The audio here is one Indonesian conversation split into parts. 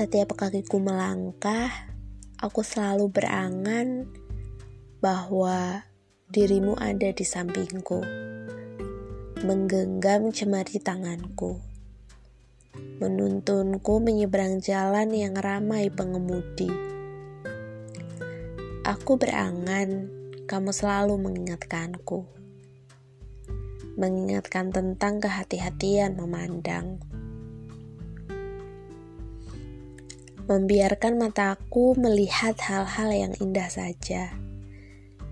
Setiap kakiku melangkah, aku selalu berangan bahwa dirimu ada di sampingku, menggenggam cemari tanganku, menuntunku menyeberang jalan yang ramai pengemudi. Aku berangan kamu selalu mengingatkanku, mengingatkan tentang kehati-hatian memandang. Membiarkan mataku melihat hal-hal yang indah saja,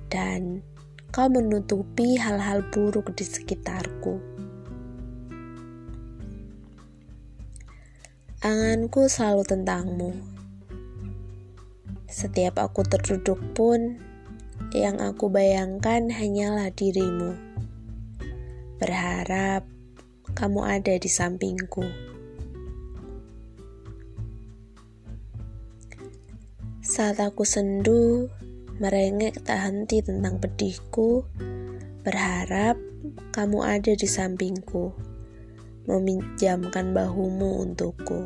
dan kau menutupi hal-hal buruk di sekitarku. Anganku selalu tentangmu. Setiap aku terduduk pun, yang aku bayangkan hanyalah dirimu. Berharap kamu ada di sampingku. Saat aku sendu, merengek tak henti tentang pedihku, berharap kamu ada di sampingku, meminjamkan bahumu untukku.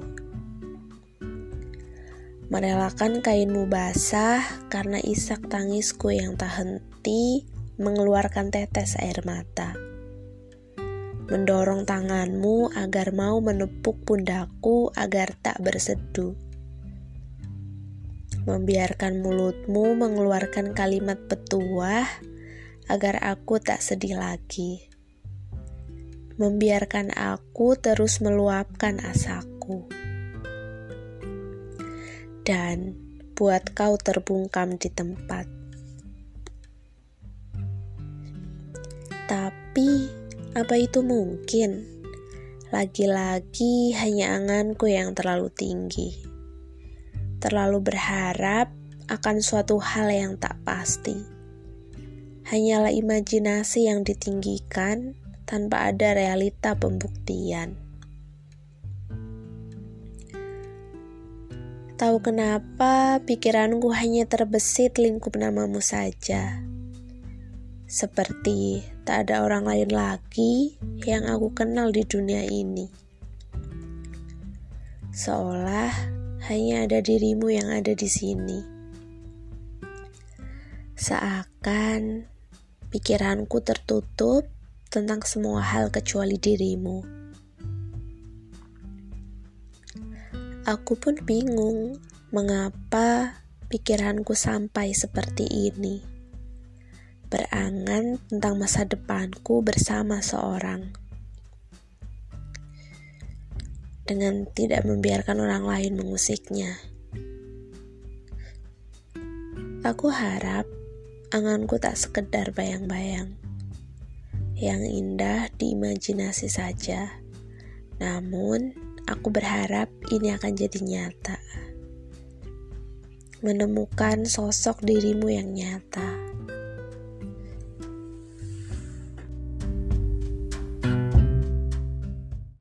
Merelakan kainmu basah karena isak tangisku yang tak henti mengeluarkan tetes air mata. Mendorong tanganmu agar mau menepuk pundakku agar tak berseduh membiarkan mulutmu mengeluarkan kalimat petuah agar aku tak sedih lagi. Membiarkan aku terus meluapkan asaku. Dan buat kau terbungkam di tempat. Tapi, apa itu mungkin? Lagi-lagi hanya anganku yang terlalu tinggi terlalu berharap akan suatu hal yang tak pasti. Hanyalah imajinasi yang ditinggikan tanpa ada realita pembuktian. Tahu kenapa pikiranku hanya terbesit lingkup namamu saja. Seperti tak ada orang lain lagi yang aku kenal di dunia ini. Seolah hanya ada dirimu yang ada di sini. Seakan pikiranku tertutup tentang semua hal kecuali dirimu. Aku pun bingung mengapa pikiranku sampai seperti ini. Berangan tentang masa depanku bersama seorang. Dengan tidak membiarkan orang lain mengusiknya. Aku harap anganku tak sekedar bayang-bayang yang indah diimajinasi saja. Namun, aku berharap ini akan jadi nyata. Menemukan sosok dirimu yang nyata.